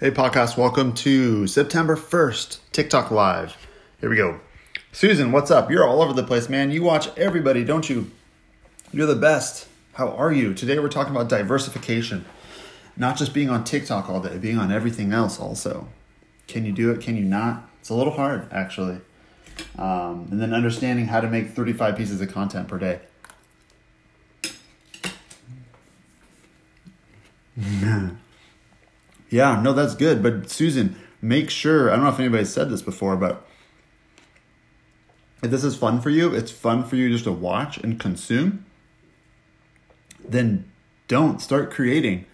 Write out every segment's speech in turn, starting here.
Hey, podcast, welcome to September 1st, TikTok Live. Here we go. Susan, what's up? You're all over the place, man. You watch everybody, don't you? You're the best. How are you? Today we're talking about diversification. Not just being on TikTok all day, being on everything else also. Can you do it? Can you not? It's a little hard, actually. Um, and then understanding how to make 35 pieces of content per day. Yeah, no, that's good. But Susan, make sure I don't know if anybody said this before, but if this is fun for you, it's fun for you just to watch and consume, then don't start creating.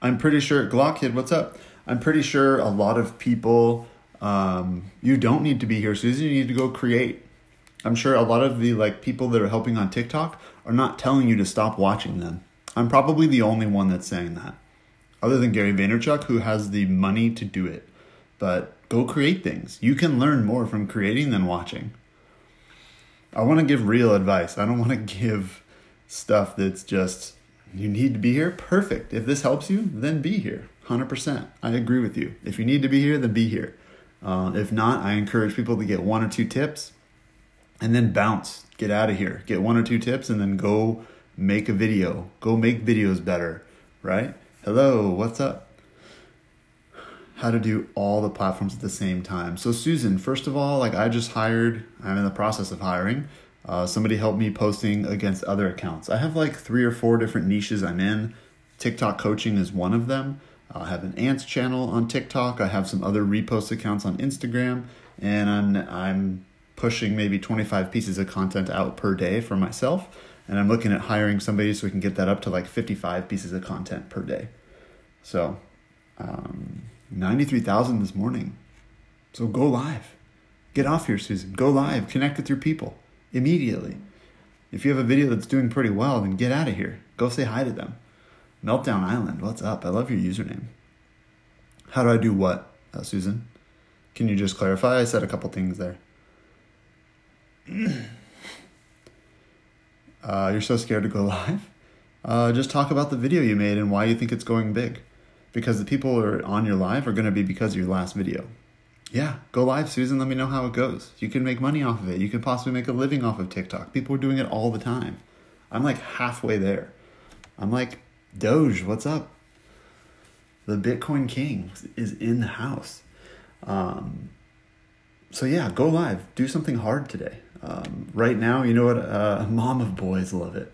I'm pretty sure Glock Kid, what's up? I'm pretty sure a lot of people um, you don't need to be here, Susan. You need to go create. I'm sure a lot of the like people that are helping on TikTok are not telling you to stop watching them. I'm probably the only one that's saying that other than Gary Vaynerchuk, who has the money to do it. But go create things. You can learn more from creating than watching. I want to give real advice. I don't want to give stuff that's just, you need to be here. Perfect. If this helps you, then be here. 100%. I agree with you. If you need to be here, then be here. Uh, if not, I encourage people to get one or two tips and then bounce. Get out of here. Get one or two tips and then go make a video. Go make videos better, right? Hello, what's up? How to do all the platforms at the same time. So, Susan, first of all, like I just hired, I'm in the process of hiring. Uh, somebody helped me posting against other accounts. I have like three or four different niches I'm in. TikTok coaching is one of them. I have an ants channel on TikTok. I have some other repost accounts on Instagram, and I'm I'm pushing maybe 25 pieces of content out per day for myself and I'm looking at hiring somebody so we can get that up to like 55 pieces of content per day. So, um, 93,000 this morning. So go live. Get off here, Susan. Go live. Connect with your people immediately. If you have a video that's doing pretty well, then get out of here. Go say hi to them. Meltdown Island, what's up? I love your username. How do I do what, uh, Susan? Can you just clarify? I said a couple things there. uh, you're so scared to go live, uh, just talk about the video you made and why you think it's going big. Because the people who are on your live are going to be because of your last video. Yeah, go live, Susan. Let me know how it goes. You can make money off of it. You can possibly make a living off of TikTok. People are doing it all the time. I'm like halfway there. I'm like, Doge, what's up? The Bitcoin King is in the house. Um, so yeah, go live. Do something hard today. Um, right now, you know what? Uh, mom of boys love it.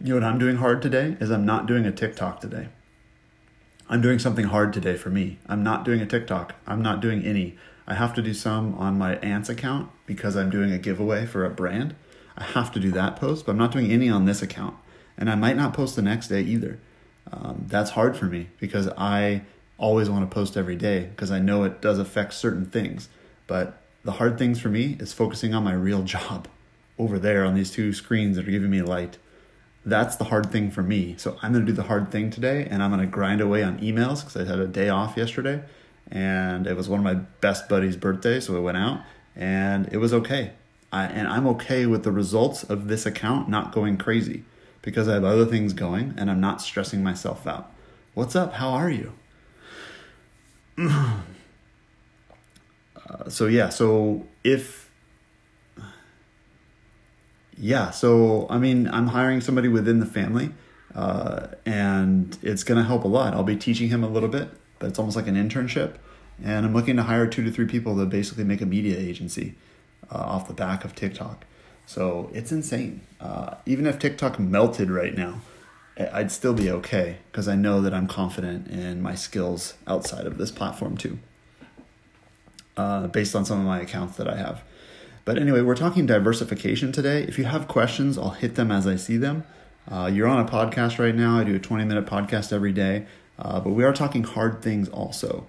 You know what I'm doing hard today is I'm not doing a TikTok today. I'm doing something hard today for me. I'm not doing a TikTok. I'm not doing any. I have to do some on my aunt's account because I'm doing a giveaway for a brand. I have to do that post, but I'm not doing any on this account. And I might not post the next day either. Um, that's hard for me because I always want to post every day because I know it does affect certain things. But the hard things for me is focusing on my real job over there on these two screens that are giving me light. That's the hard thing for me. So I'm going to do the hard thing today and I'm going to grind away on emails because I had a day off yesterday and it was one of my best buddies' birthday. So I went out and it was okay. I, and I'm okay with the results of this account not going crazy because I have other things going and I'm not stressing myself out. What's up? How are you? Uh, so yeah, so if yeah, so I mean, I'm hiring somebody within the family, uh, and it's gonna help a lot. I'll be teaching him a little bit, but it's almost like an internship, and I'm looking to hire two to three people to basically make a media agency uh, off the back of TikTok. So it's insane. Uh, even if TikTok melted right now, I'd still be okay because I know that I'm confident in my skills outside of this platform too uh, based on some of my accounts that I have. But anyway, we're talking diversification today. If you have questions, I'll hit them as I see them. Uh, you're on a podcast right now. I do a 20 minute podcast every day, uh, but we are talking hard things also.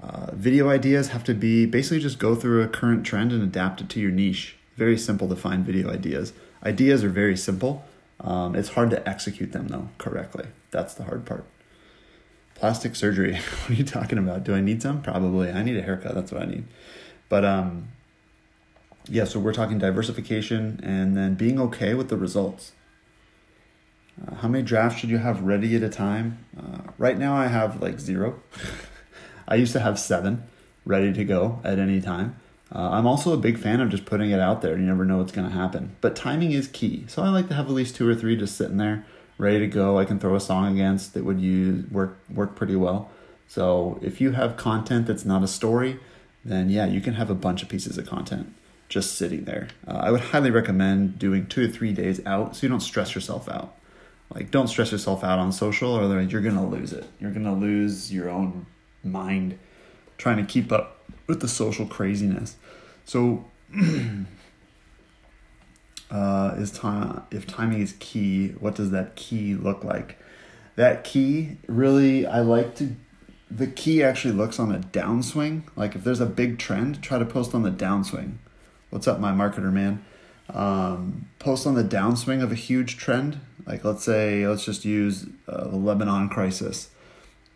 Uh, video ideas have to be basically just go through a current trend and adapt it to your niche. Very simple to find video ideas. Ideas are very simple. Um, it's hard to execute them though correctly. That's the hard part. Plastic surgery. what are you talking about? Do I need some? Probably. I need a haircut. That's what I need. But um, yeah. So we're talking diversification and then being okay with the results. Uh, how many drafts should you have ready at a time? Uh, right now, I have like zero. I used to have seven ready to go at any time. Uh, I'm also a big fan of just putting it out there. You never know what's going to happen. But timing is key. So I like to have at least two or three just sitting there, ready to go. I can throw a song against that would use work work pretty well. So if you have content that's not a story, then yeah, you can have a bunch of pieces of content just sitting there. Uh, I would highly recommend doing two to three days out so you don't stress yourself out. Like, don't stress yourself out on social, or otherwise you're gonna lose it. You're gonna lose your own mind trying to keep up with the social craziness. So, uh, is time if timing is key? What does that key look like? That key really, I like to. The key actually looks on a downswing. Like if there's a big trend, try to post on the downswing. What's up, my marketer man? Um, post on the downswing of a huge trend. Like let's say, let's just use uh, the Lebanon crisis.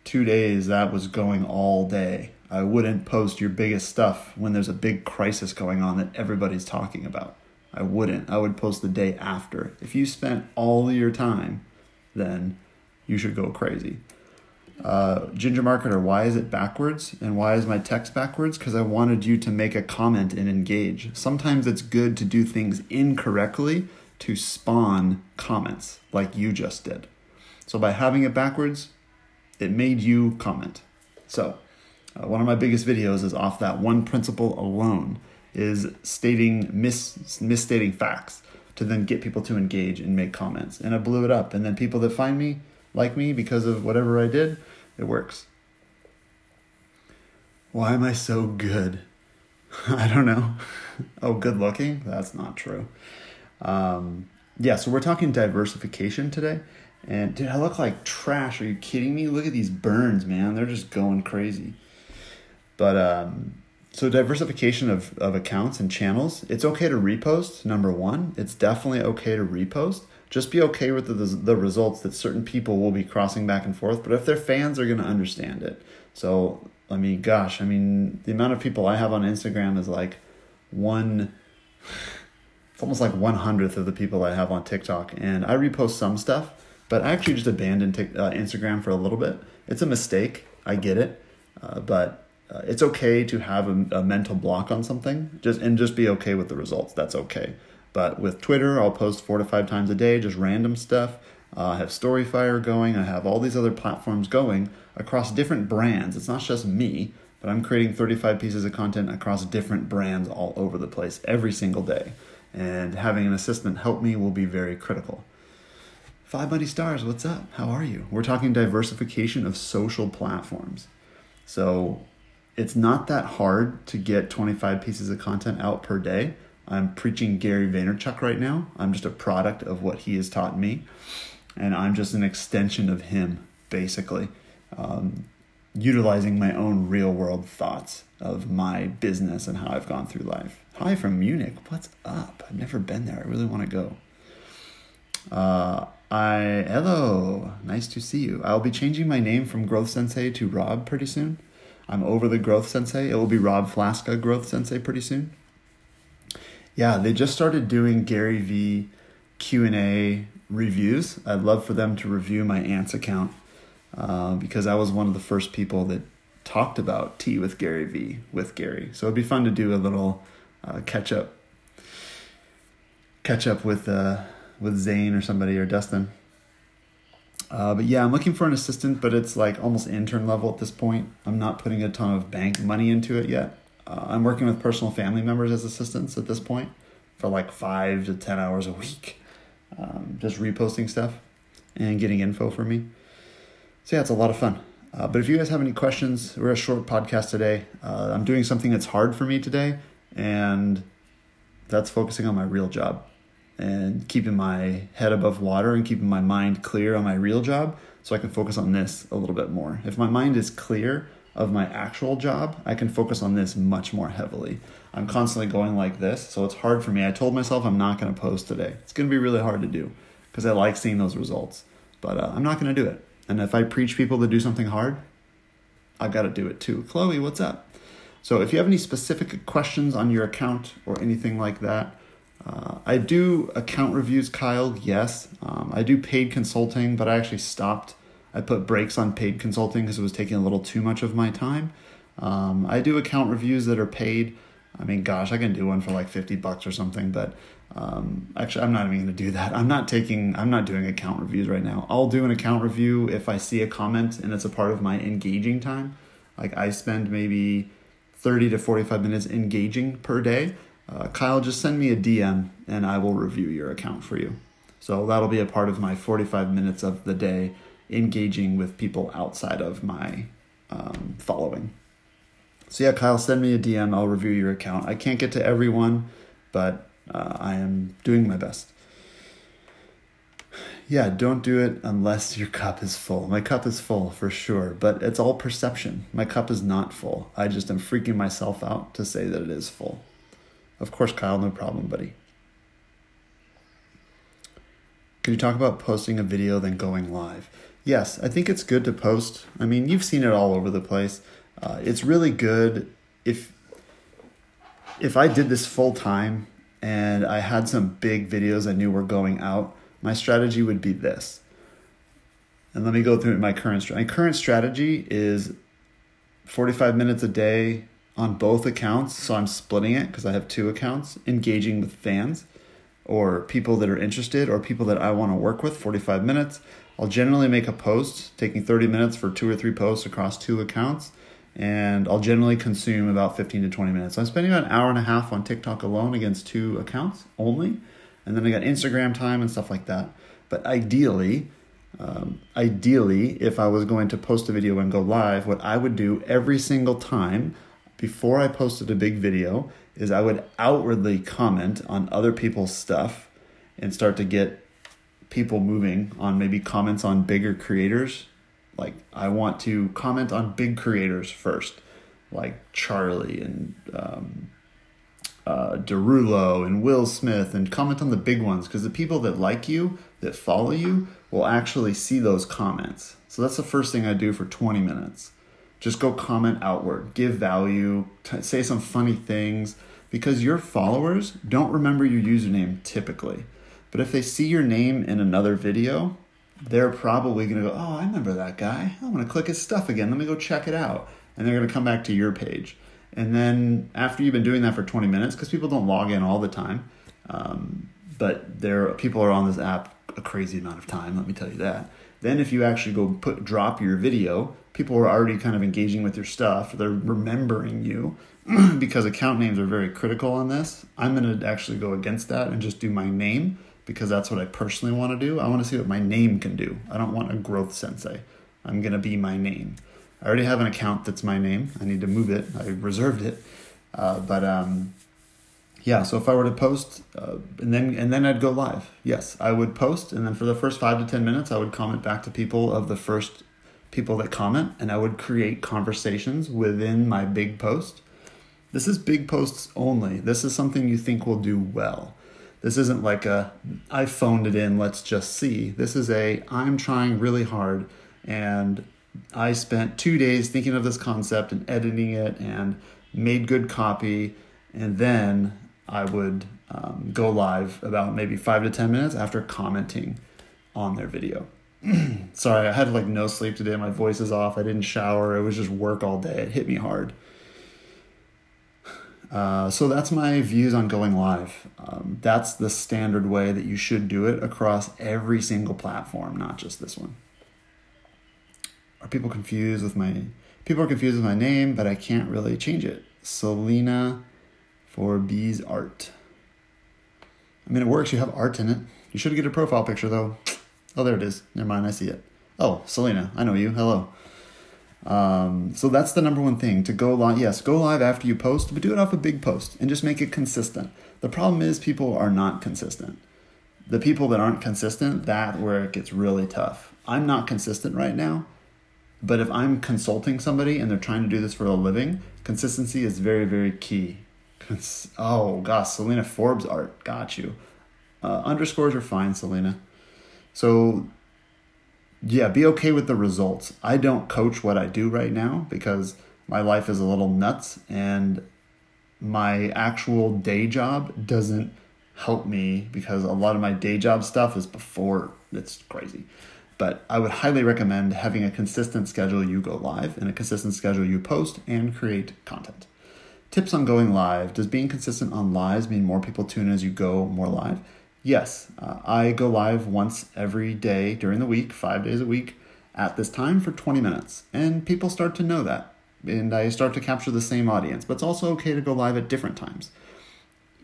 Two days that was going all day I wouldn't post your biggest stuff when there's a big crisis going on that everybody's talking about. I wouldn't. I would post the day after. If you spent all your time, then you should go crazy. Uh, Ginger Marketer, why is it backwards? And why is my text backwards? Because I wanted you to make a comment and engage. Sometimes it's good to do things incorrectly to spawn comments like you just did. So by having it backwards, it made you comment. So, uh, one of my biggest videos is off that one principle alone is stating mis- misstating facts to then get people to engage and make comments. And I blew it up. And then people that find me like me because of whatever I did, it works. Why am I so good? I don't know. oh, good looking? That's not true. Um, yeah, so we're talking diversification today. And dude, I look like trash. Are you kidding me? Look at these burns, man. They're just going crazy. But um, so diversification of, of accounts and channels, it's okay to repost, number one. It's definitely okay to repost. Just be okay with the, the results that certain people will be crossing back and forth. But if their fans are going to understand it. So, I mean, gosh, I mean, the amount of people I have on Instagram is like one, it's almost like one hundredth of the people I have on TikTok. And I repost some stuff, but I actually just abandoned t- uh, Instagram for a little bit. It's a mistake. I get it. Uh, but uh, it's okay to have a, a, mental block on something just and just be okay with the results that's okay. But with twitter i'll post four to five times a day just random stuff. Uh, i have storyfire going i have all these other platforms going across different brands. It's not just me but i'm creating 35 pieces of content across different brands all over the place every single day. And having an assistant help me will be very critical. Five buddy stars what's up? How are you? We're talking diversification of social platforms. So it's not that hard to get 25 pieces of content out per day. I'm preaching Gary Vaynerchuk right now. I'm just a product of what he has taught me, and I'm just an extension of him, basically, um, utilizing my own real world thoughts of my business and how I've gone through life. Hi from Munich. What's up? I've never been there. I really want to go. Uh, I hello, nice to see you. I'll be changing my name from Growth Sensei to Rob pretty soon. I'm over the Growth Sensei. It will be Rob Flaska Growth Sensei pretty soon. Yeah, they just started doing Gary V Q&A reviews. I'd love for them to review my aunt's account uh, because I was one of the first people that talked about tea with Gary V with Gary. So it'd be fun to do a little uh, catch up catch up with uh, with Zane or somebody or Dustin. Uh, but yeah, I'm looking for an assistant, but it's like almost intern level at this point. I'm not putting a ton of bank money into it yet. Uh, I'm working with personal family members as assistants at this point for like five to 10 hours a week, um, just reposting stuff and getting info for me. So yeah, it's a lot of fun. Uh, but if you guys have any questions, we're a short podcast today. Uh, I'm doing something that's hard for me today, and that's focusing on my real job and keeping my head above water and keeping my mind clear on my real job so I can focus on this a little bit more. If my mind is clear of my actual job, I can focus on this much more heavily. I'm constantly going like this, so it's hard for me. I told myself I'm not going to post today. It's going to be really hard to do because I like seeing those results, but uh, I'm not going to do it. And if I preach people to do something hard, I've got to do it too. Chloe, what's up? So if you have any specific questions on your account or anything like that, uh, I do account reviews, Kyle, yes. Um, I do paid consulting, but I actually stopped I put breaks on paid consulting because it was taking a little too much of my time. Um, I do account reviews that are paid. I mean, gosh, I can do one for like 50 bucks or something, but um, actually, I'm not even going to do that. I'm not taking, I'm not doing account reviews right now. I'll do an account review if I see a comment and it's a part of my engaging time. Like I spend maybe 30 to 45 minutes engaging per day. Uh, Kyle, just send me a DM and I will review your account for you. So that'll be a part of my 45 minutes of the day engaging with people outside of my um, following. So yeah, Kyle, send me a DM. I'll review your account. I can't get to everyone, but uh, I am doing my best. Yeah, don't do it unless your cup is full. My cup is full for sure, but it's all perception. My cup is not full. I just am freaking myself out to say that it is full. Of course, Kyle, no problem, buddy. Can you talk about posting a video then going live? Yes, I think it's good to post. I mean, you've seen it all over the place. Uh, it's really good if if I did this full time and I had some big videos I knew were going out. My strategy would be this. And let me go through my current. My current strategy is 45 minutes a day on both accounts. So I'm splitting it because I have two accounts, engaging with fans or people that are interested or people that I want to work with, 45 minutes. I'll generally make a post, taking 30 minutes for two or three posts across two accounts and I'll generally consume about 15 to 20 minutes. So I'm spending about an hour and a half on TikTok alone against two accounts only, and then I got Instagram time and stuff like that. But ideally, um, ideally, if I was going to post a video and go live, what I would do every single time before I posted a big video is I would outwardly comment on other people's stuff and start to get people moving on maybe comments on bigger creators like I want to comment on big creators first, like Charlie and um, uh, Derulo and Will Smith, and comment on the big ones because the people that like you, that follow you, will actually see those comments. So that's the first thing I do for 20 minutes. Just go comment outward, give value, t- say some funny things because your followers don't remember your username typically. But if they see your name in another video, they're probably going to go, Oh, I remember that guy. I'm to click his stuff again. Let me go check it out. And they're going to come back to your page. And then after you've been doing that for 20 minutes, because people don't log in all the time, um, but there people are on this app a crazy amount of time. Let me tell you that. Then if you actually go put drop your video, people are already kind of engaging with your stuff. They're remembering you because account names are very critical on this. I'm going to actually go against that and just do my name because that's what I personally want to do. I want to see what my name can do. I don't want a growth sensei. I'm going to be my name. I already have an account that's my name. I need to move it. I reserved it. Uh, but um, yeah, so if I were to post uh, and then and then I'd go live. Yes, I would post and then for the first 5 to 10 minutes I would comment back to people of the first people that comment and I would create conversations within my big post. This is big posts only. This is something you think will do well. This isn't like a I phoned it in, let's just see. This is a I'm trying really hard and I spent 2 days thinking of this concept and editing it and made good copy and then I would um, go live about maybe 5 to 10 minutes after commenting on their video. Sorry, I had like no sleep today. My voice is off. I didn't shower. It was just work all day. It hit me hard. Uh, so that's my views on going live. Um, that's the standard way that you should do it across every single platform, not just this one. Are people confused with my? People are confused with my name, but I can't really change it. Selena for Bees Art. I mean, it works. You have art in it. You should get a profile picture though. Oh, there it is. Never mind. I see it. Oh, Selena. I know you. Hello. Um, so that's the number one thing to go live. Yes, go live after you post, but do it off a big post and just make it consistent. The problem is people are not consistent. The people that aren't consistent, that where it gets really tough. I'm not consistent right now, but if I'm consulting somebody and they're trying to do this for a living, consistency is very, very key. Oh gosh, Selena Forbes art, got you. Uh, underscores are fine, Selena. So yeah, be okay with the results. I don't coach what I do right now because my life is a little nuts and my actual day job doesn't help me because a lot of my day job stuff is before it's crazy. But I would highly recommend having a consistent schedule you go live and a consistent schedule you post and create content. Tips on going live. Does being consistent on lives mean more people tune in as you go more live? Yes, uh, I go live once every day during the week, five days a week at this time for 20 minutes. And people start to know that. And I start to capture the same audience. But it's also okay to go live at different times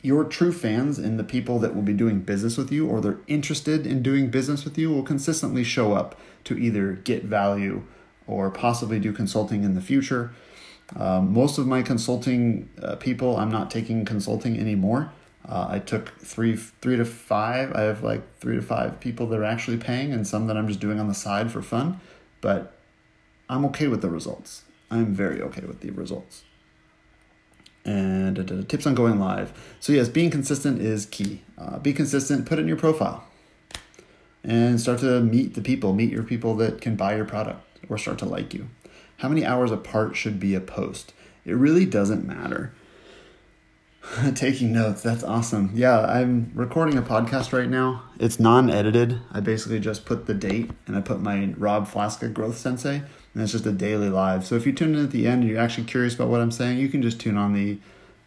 your true fans and the people that will be doing business with you or they're interested in doing business with you will consistently show up to either get value or possibly do consulting in the future. Um, most of my consulting uh, people, I'm not taking consulting anymore. Uh, I took three, three to five. I have like three to five people that are actually paying, and some that I'm just doing on the side for fun. But I'm okay with the results. I'm very okay with the results and tips on going live. So yes, being consistent is key. Uh, be consistent. Put it in your profile, and start to meet the people. Meet your people that can buy your product or start to like you. How many hours apart should be a post? It really doesn't matter. Taking notes, that's awesome. Yeah, I'm recording a podcast right now. It's non edited. I basically just put the date and I put my Rob Flaska Growth Sensei and it's just a daily live. So if you tune in at the end and you're actually curious about what I'm saying, you can just tune on the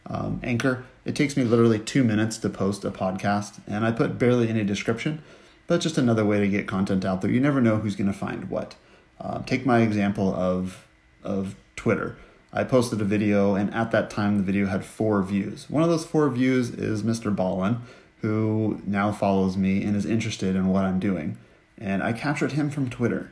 um, anchor. It takes me literally two minutes to post a podcast, and I put barely any description, but just another way to get content out there. You never know who's going to find what. Uh, take my example of of Twitter. I posted a video, and at that time, the video had four views. One of those four views is Mr. Ballen, who now follows me and is interested in what I'm doing. And I captured him from Twitter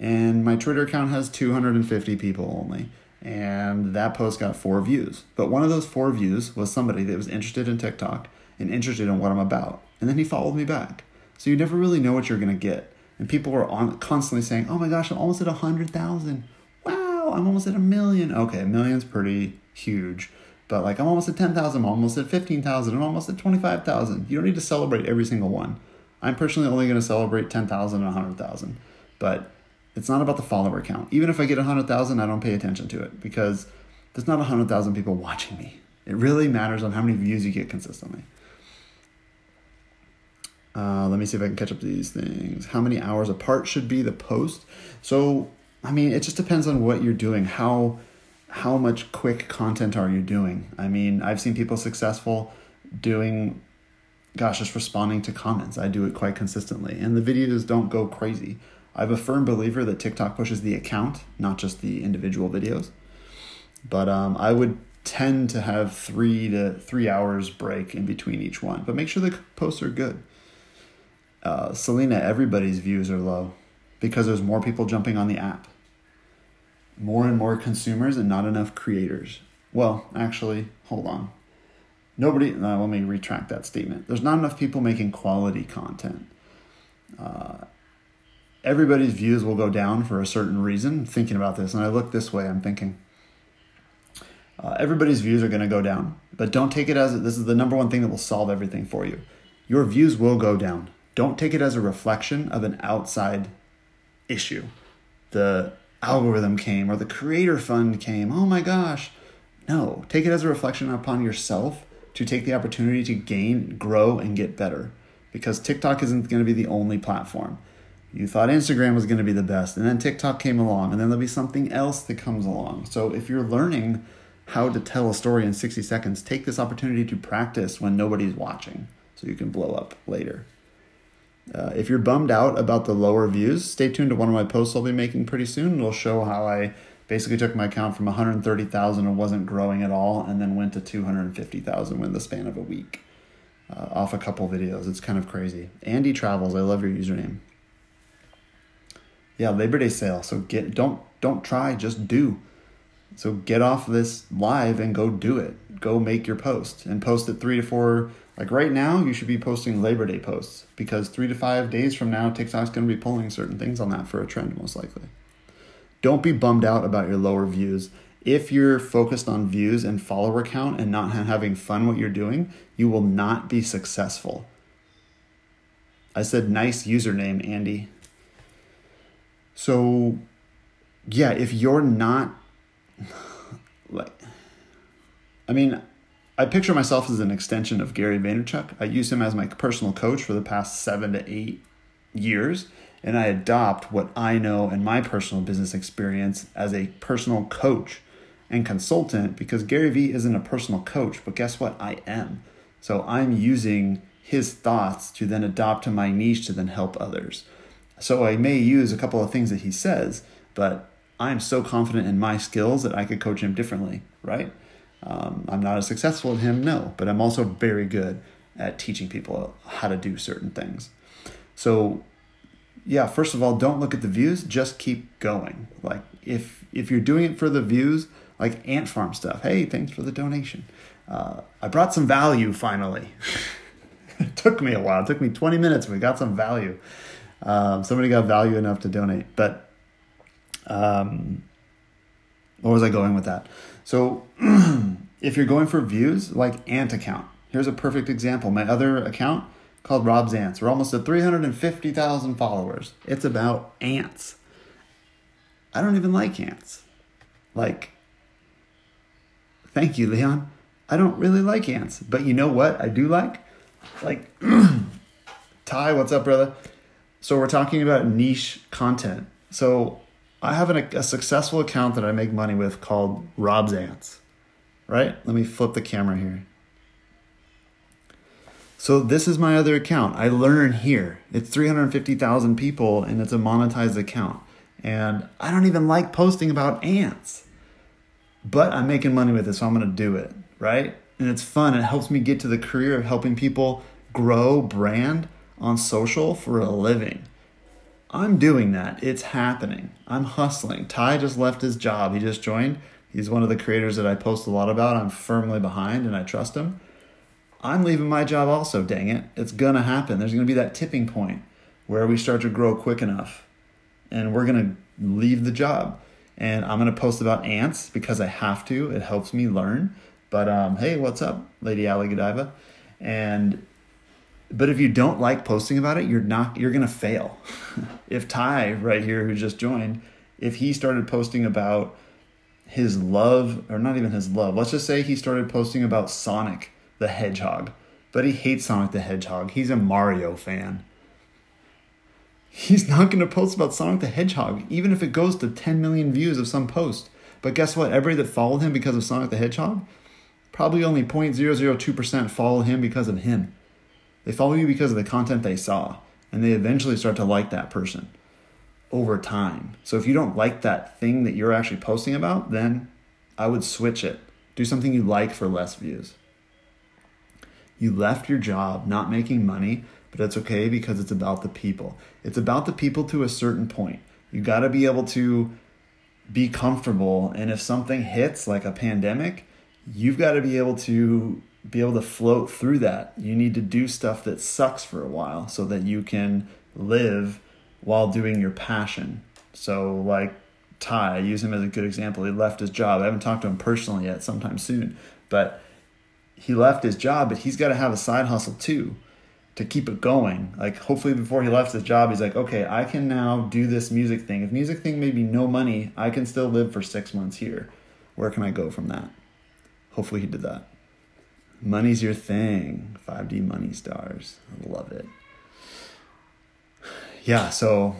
and my Twitter account has 250 people only. And that post got four views. But one of those four views was somebody that was interested in TikTok and interested in what I'm about. And then he followed me back. So you never really know what you're going to get. And people were on constantly saying, "Oh my gosh, I'm almost at 100,000. Wow, I'm almost at a million. Okay, a million's pretty huge. But like I'm almost at 10,000, I'm almost at 15,000, I'm almost at 25,000. You don't need to celebrate every single one. I'm personally only going to celebrate 10,000 and 100,000. But it's not about the follower count. Even if I get 100,000, I don't pay attention to it because there's not 100,000 people watching me. It really matters on how many views you get consistently. Uh, let me see if I can catch up to these things. How many hours apart should be the post? So, I mean, it just depends on what you're doing. How how much quick content are you doing? I mean, I've seen people successful doing gosh, just responding to comments. I do it quite consistently. And the videos don't go crazy. I'm a firm believer that TikTok pushes the account, not just the individual videos. But um, I would tend to have three to three hours break in between each one. But make sure the posts are good. Uh, Selena, everybody's views are low because there's more people jumping on the app. More and more consumers and not enough creators. Well, actually, hold on. Nobody, uh, let me retract that statement. There's not enough people making quality content. Uh, everybody's views will go down for a certain reason. Thinking about this, and I look this way, I'm thinking uh, everybody's views are going to go down, but don't take it as this is the number one thing that will solve everything for you. Your views will go down. Don't take it as a reflection of an outside issue. The algorithm came or the creator fund came. Oh my gosh. No, take it as a reflection upon yourself to take the opportunity to gain, grow, and get better. Because TikTok isn't going to be the only platform. You thought Instagram was going to be the best, and then TikTok came along, and then there'll be something else that comes along. So if you're learning how to tell a story in 60 seconds, take this opportunity to practice when nobody's watching so you can blow up later. Uh, if you're bummed out about the lower views, stay tuned to one of my posts I'll be making pretty soon. It'll show how I basically took my account from 130,000 and wasn't growing at all, and then went to 250,000 within the span of a week uh, off a couple videos. It's kind of crazy. Andy Travels, I love your username yeah, Labor Day sale. So get don't don't try, just do. So get off this live and go do it. Go make your post and post it three to four. Like right now, you should be posting Labor Day posts because three to five days from now, TikTok's going to be pulling certain things on that for a trend, most likely. Don't be bummed out about your lower views. If you're focused on views and follower count and not having fun what you're doing, you will not be successful. I said nice username, Andy. So, yeah, if you're not like, I mean, I picture myself as an extension of Gary Vaynerchuk. I use him as my personal coach for the past seven to eight years. and I adopt what I know and my personal business experience as a personal coach and consultant because Gary Vee isn't a personal coach, but guess what? I am. So I'm using his thoughts to then adopt to my niche to then help others. So I may use a couple of things that he says, but I'm so confident in my skills that I could coach him differently, right? Um, I'm not as successful as him, no, but I'm also very good at teaching people how to do certain things. So, yeah, first of all, don't look at the views, just keep going. Like if if you're doing it for the views, like Ant Farm stuff. Hey, thanks for the donation. Uh, I brought some value finally. it took me a while. It took me 20 minutes. We got some value. Um, somebody got value enough to donate. But um, where was I going with that? So if you're going for views, like Ant account. Here's a perfect example. My other account called Rob's Ants. We're almost at 350,000 followers. It's about ants. I don't even like ants. Like, thank you, Leon. I don't really like ants. But you know what I do like? Like, Ty, what's up, brother? So we're talking about niche content. So I have an, a successful account that I make money with called Rob's Ants, right? Let me flip the camera here. So this is my other account. I learn here. It's 350,000 people and it's a monetized account. And I don't even like posting about ants. But I'm making money with it, so I'm going to do it, right? And it's fun. It helps me get to the career of helping people grow brand on social for a living. I'm doing that. It's happening. I'm hustling. Ty just left his job. He just joined. He's one of the creators that I post a lot about. I'm firmly behind and I trust him. I'm leaving my job also, dang it. It's going to happen. There's going to be that tipping point where we start to grow quick enough and we're going to leave the job. And I'm going to post about ants because I have to. It helps me learn. But um, hey, what's up, Lady Ali Godiva? And but if you don't like posting about it, you're not you're gonna fail. if Ty right here who just joined, if he started posting about his love, or not even his love, let's just say he started posting about Sonic the Hedgehog, but he hates Sonic the Hedgehog. He's a Mario fan. He's not going to post about Sonic the Hedgehog, even if it goes to 10 million views of some post. But guess what? Everybody that followed him because of Sonic the Hedgehog, probably only 0.002% follow him because of him. They follow you because of the content they saw, and they eventually start to like that person over time. So if you don't like that thing that you're actually posting about, then I would switch it. Do something you like for less views. You left your job not making money, but it's okay because it's about the people. It's about the people to a certain point. You got to be able to be comfortable. And if something hits like a pandemic, you've got to be able to be able to float through that. You need to do stuff that sucks for a while so that you can live while doing your passion. So, like Ty, I use him as a good example. He left his job. I haven't talked to him personally yet, sometime soon, but he left his job, but he's got to have a side hustle too to keep it going. Like, hopefully, before he left his job, he's like, okay, I can now do this music thing. If music thing made me no money, I can still live for six months here. Where can I go from that? Hopefully, he did that. Money's your thing. 5D money stars. I love it. Yeah, so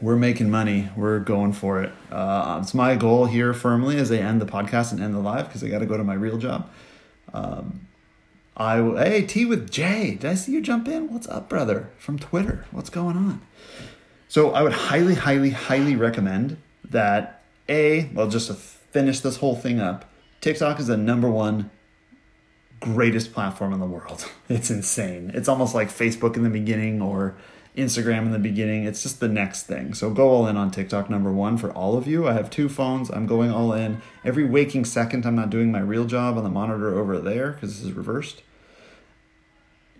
we're making money. We're going for it. Uh, it's my goal here firmly as I end the podcast and end the live because I got to go to my real job. Um, I hey T with Jay. Did I see you jump in? What's up, brother? From Twitter. What's going on? So I would highly, highly, highly recommend that a well just to finish this whole thing up. TikTok is the number one greatest platform in the world. It's insane. It's almost like Facebook in the beginning or Instagram in the beginning. It's just the next thing. So go all in on TikTok, number one, for all of you. I have two phones. I'm going all in. Every waking second, I'm not doing my real job on the monitor over there because this is reversed.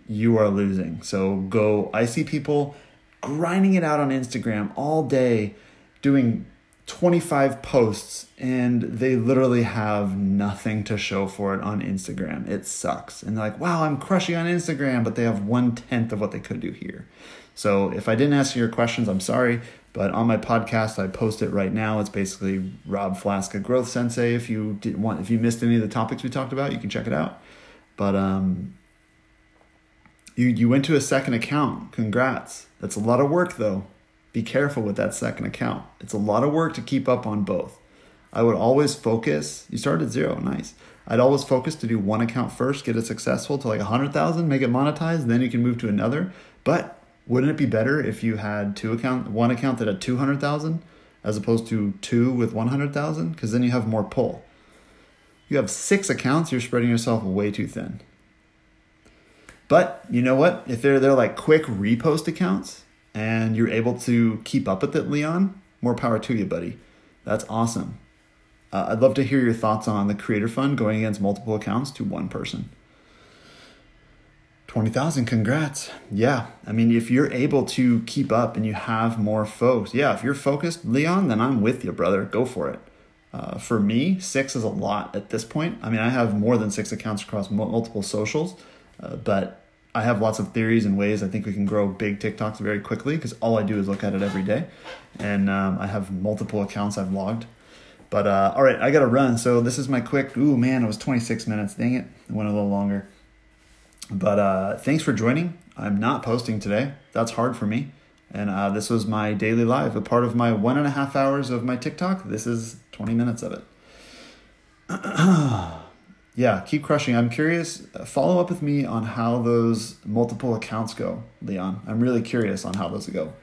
You are losing. So go. I see people grinding it out on Instagram all day, doing 25 posts and they literally have nothing to show for it on Instagram. It sucks. And they're like, wow, I'm crushing on Instagram, but they have one tenth of what they could do here. So if I didn't answer your questions, I'm sorry. But on my podcast, I post it right now. It's basically Rob Flaska Growth Sensei. If you didn't want, if you missed any of the topics we talked about, you can check it out. But um, You you went to a second account. Congrats. That's a lot of work though. Be careful with that second account. It's a lot of work to keep up on both. I would always focus. You started at zero, nice. I'd always focus to do one account first, get it successful to like a hundred thousand, make it monetized, then you can move to another. But wouldn't it be better if you had two account, one account that had two hundred thousand, as opposed to two with one hundred thousand? Because then you have more pull. You have six accounts, you're spreading yourself way too thin. But you know what? If they're they're like quick repost accounts and you're able to keep up with it, Leon, more power to you, buddy. That's awesome. Uh, I'd love to hear your thoughts on the creator fund going against multiple accounts to one person. 20,000, congrats. Yeah, I mean, if you're able to keep up and you have more folks, yeah, if you're focused, Leon, then I'm with you, brother. Go for it. Uh, for me, six is a lot at this point. I mean, I have more than six accounts across multiple socials, uh, but I have lots of theories and ways I think we can grow big TikToks very quickly because all I do is look at it every day. And um, I have multiple accounts I've logged. But uh, all right, I got to run. So this is my quick, ooh, man, it was 26 minutes. Dang it. It went a little longer. But uh, thanks for joining. I'm not posting today. That's hard for me. And uh, this was my daily live, a part of my one and a half hours of my TikTok. This is 20 minutes of it. yeah, keep crushing. I'm curious. Follow up with me on how those multiple accounts go, Leon. I'm really curious on how those go.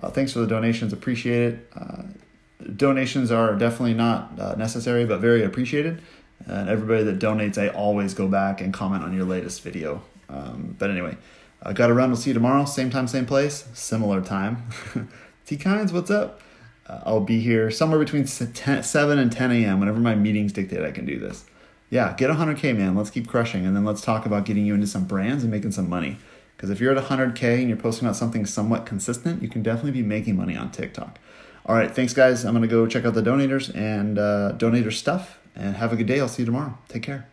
Uh, thanks for the donations. Appreciate it. Uh, donations are definitely not uh, necessary, but very appreciated. And everybody that donates, I always go back and comment on your latest video. Um, but anyway, I got to run. We'll see you tomorrow. Same time, same place, similar time. T Kinds, what's up? Uh, I'll be here somewhere between 10, 7 and 10 a.m. Whenever my meetings dictate, I can do this yeah, get 100K, man. Let's keep crushing. And then let's talk about getting you into some brands and making some money. Because if you're at 100K and you're posting about something somewhat consistent, you can definitely be making money on TikTok. All right, thanks, guys. I'm going to go check out the donators and uh, donator stuff and have a good day. I'll see you tomorrow. Take care.